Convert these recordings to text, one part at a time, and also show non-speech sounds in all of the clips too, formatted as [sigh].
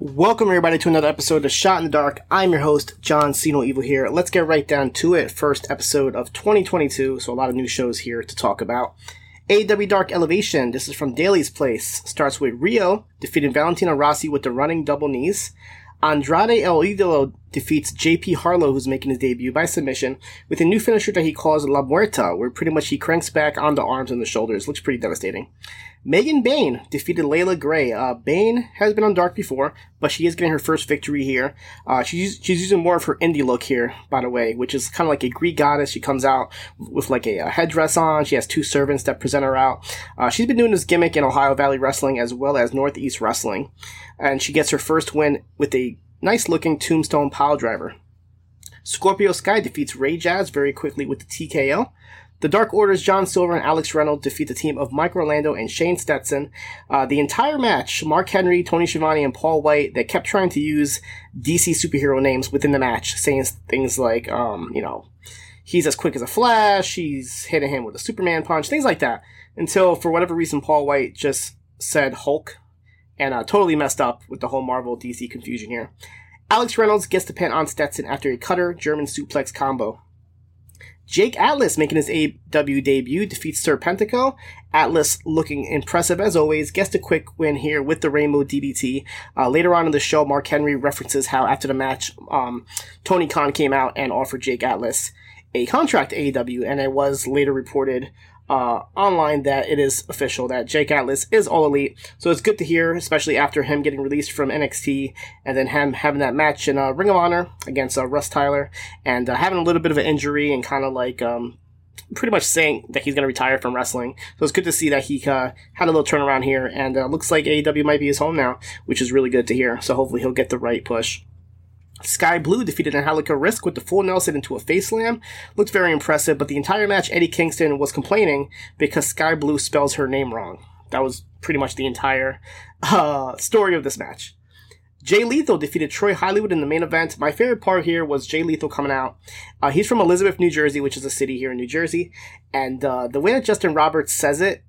Welcome everybody to another episode of Shot in the Dark. I'm your host, John Siino Evil here. Let's get right down to it. First episode of 2022, so a lot of new shows here to talk about. AEW Dark Elevation, this is from Daly's Place. Starts with Riho defeating Valentina Rossi with the running double knees. Andrade El Idolo defeats JP Harlow, who's making his debut by submission, with a new finisher that he calls La Muerta, where pretty much he cranks back on the arms and the shoulders. Looks pretty devastating. Megan Bayne defeated Layla Gray. Uh, Bayne has been on Dark before, but she is getting her first victory here. Uh, she's, she's using more of her indie look here, by the way, which is kind of like a Greek goddess. She comes out with like a, a headdress on. She has two servants that present her out. Uh, she's been doing this gimmick in Ohio Valley Wrestling as well as Northeast Wrestling. And she gets her first win with a nice looking tombstone pile driver. Scorpio Sky defeats Ray Jazz very quickly with the TKO. The Dark Order's John Silver and Alex Reynolds defeat the team of Mike Orlando and Shane Stetson. Uh, the entire match, Mark Henry, Tony Schiavone, and Paul White, they kept trying to use DC superhero names within the match, saying things like, um, you know, he's as quick as a flash, he's hitting him with a Superman punch, things like that. Until, for whatever reason, Paul White just said Hulk and uh, totally messed up with the whole Marvel DC confusion here. Alex Reynolds gets the pin on Stetson after a cutter German suplex combo. Jake Atlas making his AEW debut defeats Serpentico. Atlas looking impressive as always, gets a quick win here with the Rainbow DDT. Uh, later on in the show, Mark Henry references how after the match, um, Tony Khan came out and offered Jake Atlas a contract AEW, and it was later reported uh, online that it is official that Jake Atlas is all elite. So it's good to hear, especially after him getting released from NXT and then him having that match in uh, Ring of Honor against uh, Russ Tyler and uh, having a little bit of an injury and kind of like um, pretty much saying that he's going to retire from wrestling. So it's good to see that he uh, had a little turnaround here and uh, looks like AEW might be his home now, which is really good to hear. So hopefully he'll get the right push. Skye Blue defeated Angelica Risk with the full Nelson into a face slam. Looked very impressive, but the entire match, Eddie Kingston was complaining because Skye Blue spells her name wrong. That was pretty much the entire [laughs] uh, story of this match. Jay Lethal defeated Troy Hollywood in the main event. My favorite part here was Jay Lethal coming out. Uh, he's from Elizabeth, New Jersey, which is a city here in New Jersey. And uh, the way that Justin Roberts says it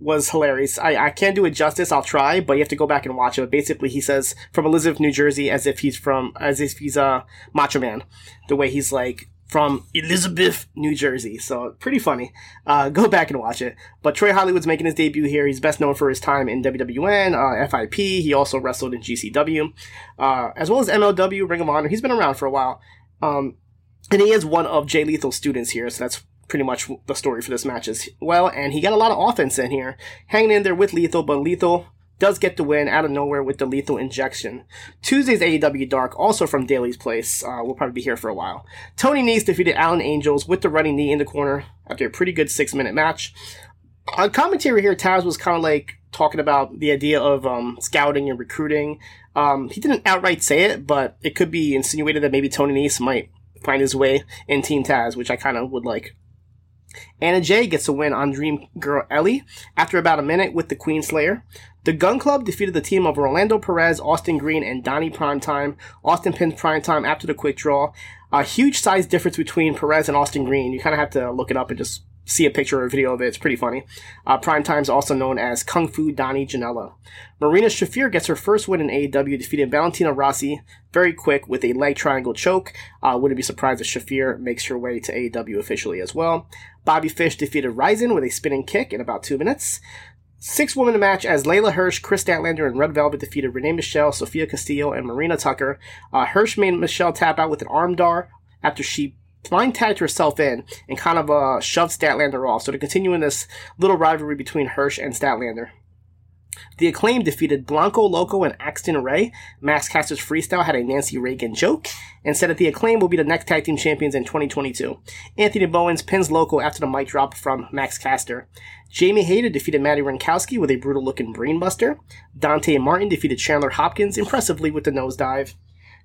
was hilarious. I, I can't do it justice. I'll try, but you have to go back and watch it. But basically, he says from Elizabeth, New Jersey, as if he's from, as if he's a Macho Man. The way he's like from Elizabeth, New Jersey. So pretty funny. Uh, [laughs] go back and watch it. But Troy Hollywood's making his debut here. He's best known for his time in WWN, uh, FIP. He also wrestled in GCW, uh, as well as MLW, Ring of Honor. He's been around for a while. Um, and he is one of Jay Lethal's students here, so that's pretty much the story for this match as well. And he got a lot of offense in here, hanging in there with Lethal, but Lethal does get the win out of nowhere with the lethal injection. Tuesday's AEW Dark, also from Daly's Place, uh, will probably be here for a while. Tony Nese defeated Alan Angels with the running knee in the corner after a pretty good six minute match. on commentary here, Taz was kind of like talking about the idea of um, scouting and recruiting. Um, he didn't outright say it, but it could be insinuated that maybe Tony Nese might find his way in Team Taz, which I kind of would like. Anna Jay gets a win on Dream Girl Ellie after about a minute with the Queen Slayer. The Gun Club defeated the team of Orlando Perez, Austin Green, and Donnie Primetime. Austin pins Primetime after the quick draw. A huge size difference between Perez and Austin Green. You kind of have to look it up and just see a picture or a video of it. It's pretty funny. Uh, Primetime is also known as Kung Fu Donnie Janela. Marina Shafir gets her first win in AEW, defeating Valentina Rossi very quick with a leg triangle choke. Uh, wouldn't be surprised if Shafir makes her way to AEW officially as well. Bobby Fish defeated Ryzen with a spinning kick in about two minutes. Six women match as Leyla Hirsch, Kris Statlander, and Red Velvet defeated Renee Michelle, Sophia Castillo, and Marina Tucker. Uh, Hirsch made Michelle tap out with an arm armbar after she blind tagged herself in and kind of uh, shoved Statlander off. So to continue in this little rivalry between Hirsch and Statlander. The Acclaim defeated Blanco Loco and Axton Ray. Max Caster's freestyle had a Nancy Reagan joke and said that the Acclaim will be the next tag team champions in 2022. Anthony Bowens pins Loco after the mic drop from Max Caster. Jamie Hayter defeated Maddie Rankowski with a brutal looking brainbuster. Dante Martin defeated Chandler Hopkins impressively with the nosedive.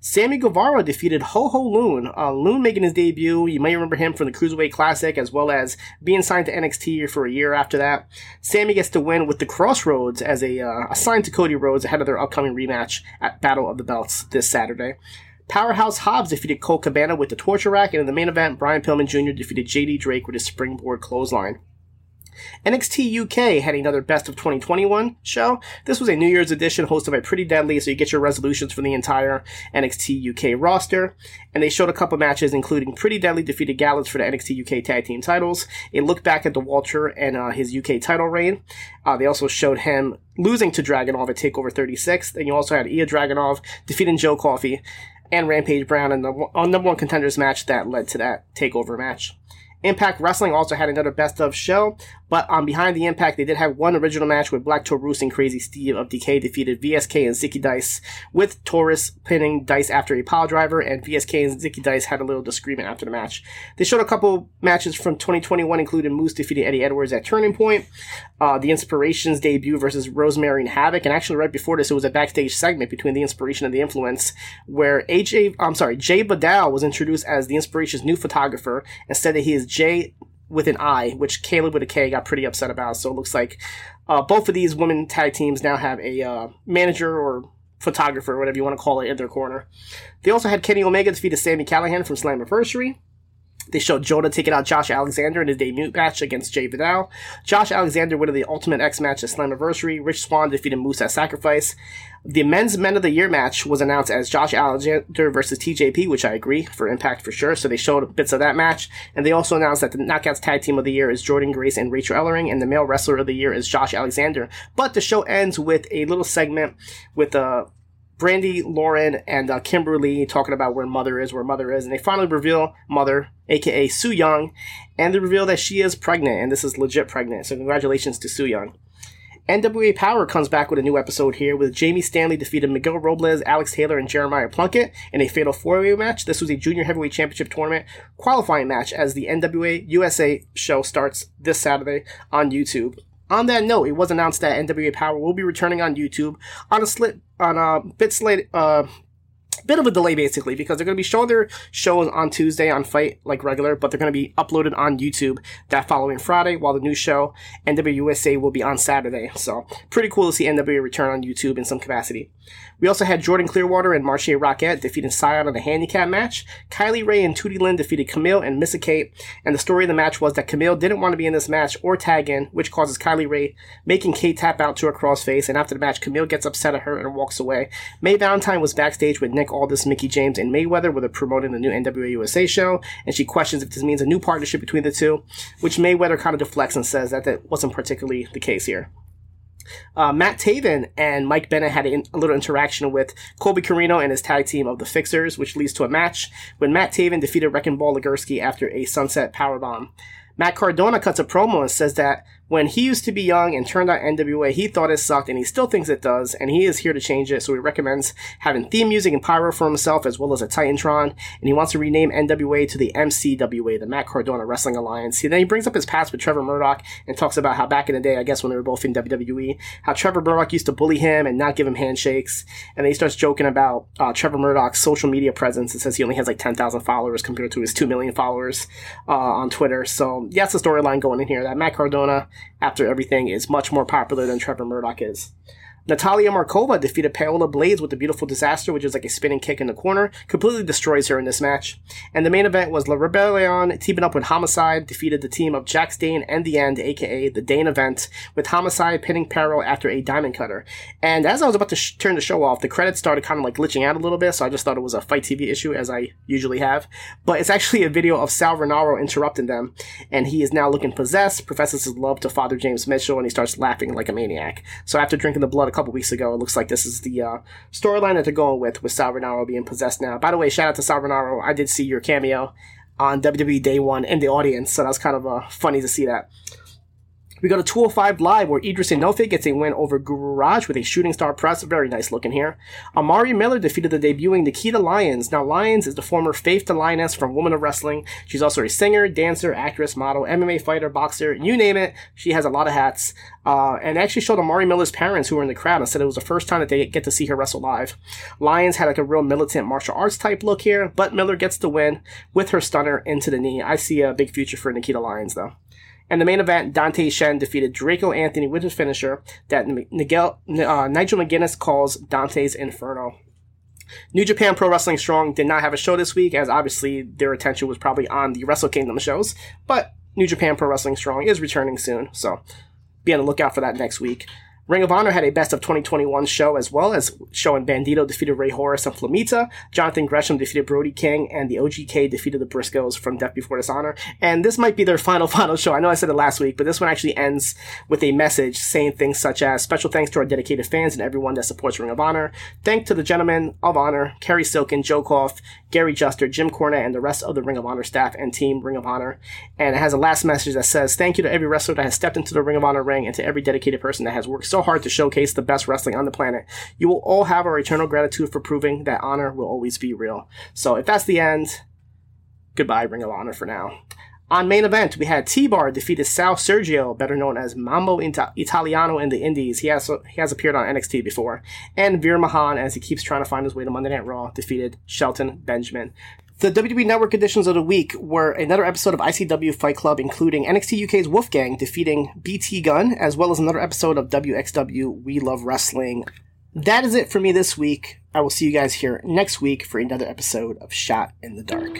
Sammy Guevara defeated Ho Ho Lun. Uh, Lun making his debut. You may remember him from the Cruiserweight Classic as well as being signed to NXT for a year after that. Sammy gets to win with the Crossroads as a uh, assigned to Cody Rhodes ahead of their upcoming rematch at Battle of the Belts this Saturday. Powerhouse Hobbs defeated Colt Cabana with the Torture Rack, and in the main event, Brian Pillman Jr. defeated JD Drake with his springboard clothesline. NXT UK had another Best of 2021 show. This was a New Year's edition hosted by Pretty Deadly, so you get your resolutions from the entire NXT UK roster. And they showed a couple matches, including Pretty Deadly defeated Gallus for the NXT UK Tag Team titles. A look back at the Walter and uh, his UK title reign. Uh, they also showed him losing to Dragunov at TakeOver 36. And you also had Ilja Dragunov defeating Joe Coffey and Rampage Brown in the on number one contenders match that led to that takeover match. Impact Wrestling also had another best of show, but on Behind the Impact, they did have one original match with Black Taurus and Crazy Steve of Decay defeated VSK and Zicky Dice, with Taurus pinning Dice after a pile driver, and VSK and Zicky Dice had a little disagreement after the match. They showed a couple matches from 2021, including Moose defeating Eddie Edwards at Turning Point, uh, The Inspirations debut versus Rosemary and Havoc, and actually right before this, it was a backstage segment between The Inspiration and The Influence, where AJ, I'm sorry, Jai Vidal was introduced as The Inspiration's new photographer and said that he is Jay with an I, which Kaleb with a K got pretty upset about. So it looks like uh, both of these women tag teams now have a uh, manager or photographer, whatever you want to call it, in their corner. They also had Kenny Omega defeat Sami Callihan from Slammiversary. They showed Jonah taking out Josh Alexander in his debut match against Jai Vidal. Josh Alexander winning the Ultimate X match at Slammiversary. Rich Swann defeated Moose at Sacrifice. The Men's Men of the Year match was announced as Josh Alexander versus TJP, which I agree for Impact for sure. So they showed bits of that match, and they also announced that the Knockouts Tag Team of the Year is Jordynne Grace and Rachel Ellering, and the Male Wrestler of the Year is Josh Alexander. But the show ends with a little segment with uh, Brandi, Lauren, and uh, Kimberly talking about where Mother is, where Mother is, and they finally reveal Mother, aka Su Yung, and they reveal that she is pregnant, and this is legit pregnant. So congratulations to Su Yung. NWA Powerrr comes back with a new episode here with Jamie Stanley defeated Miguel Robles, Alex Taylor, and Jeremiah Plunkett in a fatal four-way match. This was a junior heavyweight championship tournament qualifying match as the NWA USA show starts this Saturday on YouTube. On that note, it was announced that NWA Powerrr will be returning on YouTube on a slit on a bit slate uh bit of a delay basically because they're going to be showing their shows on Tuesday on FITE like regular, but they're going to be uploaded on YouTube that following Friday, while the new show NWUSA will be on Saturday. So pretty cool to see NWA return on YouTube in some capacity. We also had Jordan Clearwater and Marshe Rockett defeating Scion in a handicap match. Kylie Rae and Tootie Lynn defeated Kamille and Missa Kate, and the story of the match was that Kamille didn't want to be in this match or tag in, which causes Kylie Rae making Kate tap out to her crossface, and after the match, Kamille gets upset at her and walks away. May Valentine was backstage with Nick Aldis, Mickie James, and Mayweather where they're promoting the new NWA USA show, and she questions if this means a new partnership between the two, which Mayweather kind of deflects and says that that wasn't particularly the case here. Uh, Matt Taven and Mike Bennett had a, a, little interaction with Colby Corino and his tag team of the Fixers, which leads to a match when Matt Taven defeated Wrecking Ball Legursky after a sunset powerbomb. Matt Cardona cuts a promo and says that When he used to be young and turned out NWA, he thought it sucked and he still thinks it does, and he is here to change it. So he recommends having theme music and pyro for himself as well as a Titantron, and he wants to rename NWA to the MCWA, the Matt Cardona Wrestling Alliance. He then he brings up his past with Trevor Murdoch and talks about how back in the day, I guess when they were both in WWE, how Trevor Murdoch used to bully him and not give him handshakes, and then he starts joking about uh, Trevor Murdoch's social media presence. It says he only has like 10,000 followers compared to his 2 million followers uh, on Twitter. So yeah, that's the storyline going in here. That Matt Cardona after everything is much more popular than Trevor Murdoch is. Natalia Markova defeated Paola Blades with a beautiful disaster, which is like a spinning kick in the corner, completely destroys her in this match. And the main event was La Rebellion teaming up with Homicide, defeated the team of Jax Dane and The End, aka the Dane event, with Homicide pinning Peril after a diamond cutter. And as I was about to sh- turn the show off, the credits started kind of like glitching out a little bit, so I just thought it was a FITE TV issue, as I usually have. But it's actually a video of Sal Rinauro interrupting them, and he is now looking possessed, professes his love to Father James Mitchell, and he starts laughing like a maniac. So after drinking the blood couple weeks ago. It looks like this is the uh, storyline that they're going with, with Sal Rinauro being possessed now. By the way, shout out to Sal Rinauro. I did see your cameo on WWE Day One in the audience, so that was kind of uh, funny to see that. We go to 205 Live, where Edris Enofe gets a win over Guru Raj with a shooting star press. Very nice looking here. Amari Miller defeated the debuting Nikkita Lyons. Now, Lyons is the former Faith to Lioness from Woman of Wrestling. She's also a singer, dancer, actress, model, MMA fighter, boxer, you name it. She has a lot of hats. Uh, and actually showed Amari Miller's parents who were in the crowd and said it was the first time that they get to see her wrestle live. Lyons had like a real militant martial arts type look here, but Miller gets the win with her stunner into the knee. I see a big future for Nikkita Lyons though. And the main event, Dante Chen defeated Draco Anthony with his finisher that Nigel, uh, Nigel McGuinness calls Dante's Inferno. New Japan Pro Wrestling Strong did not have a show this week, as obviously their attention was probably on the Wrestle Kingdom shows, but New Japan Pro Wrestling Strong is returning soon, so be on the lookout for that next week. Ring of Honor had a best of 2021 show as well as showing Bandito defeated Rey Horus and Flamita, Jonathan Gresham defeated Brody King, and the OGK defeated the Briscoes from Death Before Dishonor. And this might be their final, [laughs] final show. I know I said it last week, but this one actually ends with a message saying things such as special thanks to our dedicated fans and everyone that supports Ring of Honor. Thank to the gentlemen of Honor, Cary Silkin, Joe Koff, Gary Juster, Jim Cornette, and the rest of the Ring of Honor staff and team Ring of Honor. And it has a last message that says, thank you to every wrestler that has stepped into the Ring of Honor ring and to every dedicated person that has worked so hard to showcase the best wrestling on the planet. You will all have our eternal gratitude for proving that honor will always be real. So if that's the end, goodbye, Ring of Honor for now. On main event, we had T-Bar defeated Sal Sergio, better known as Mambo Italiano in the Indies. He has he has appeared on NXT before. And Veer Mahaan, as he keeps trying to find his way to Monday Night Raw, defeated Shelton Benjamin. The WWE Network editions of the week were another episode of ICW Fight Club, including NXT UK's Wolfgang defeating BT Gun, as well as another episode of WXW We Love Wrestling. That is it for me this week. I will see you guys here next week for another episode of Shot in the Dark.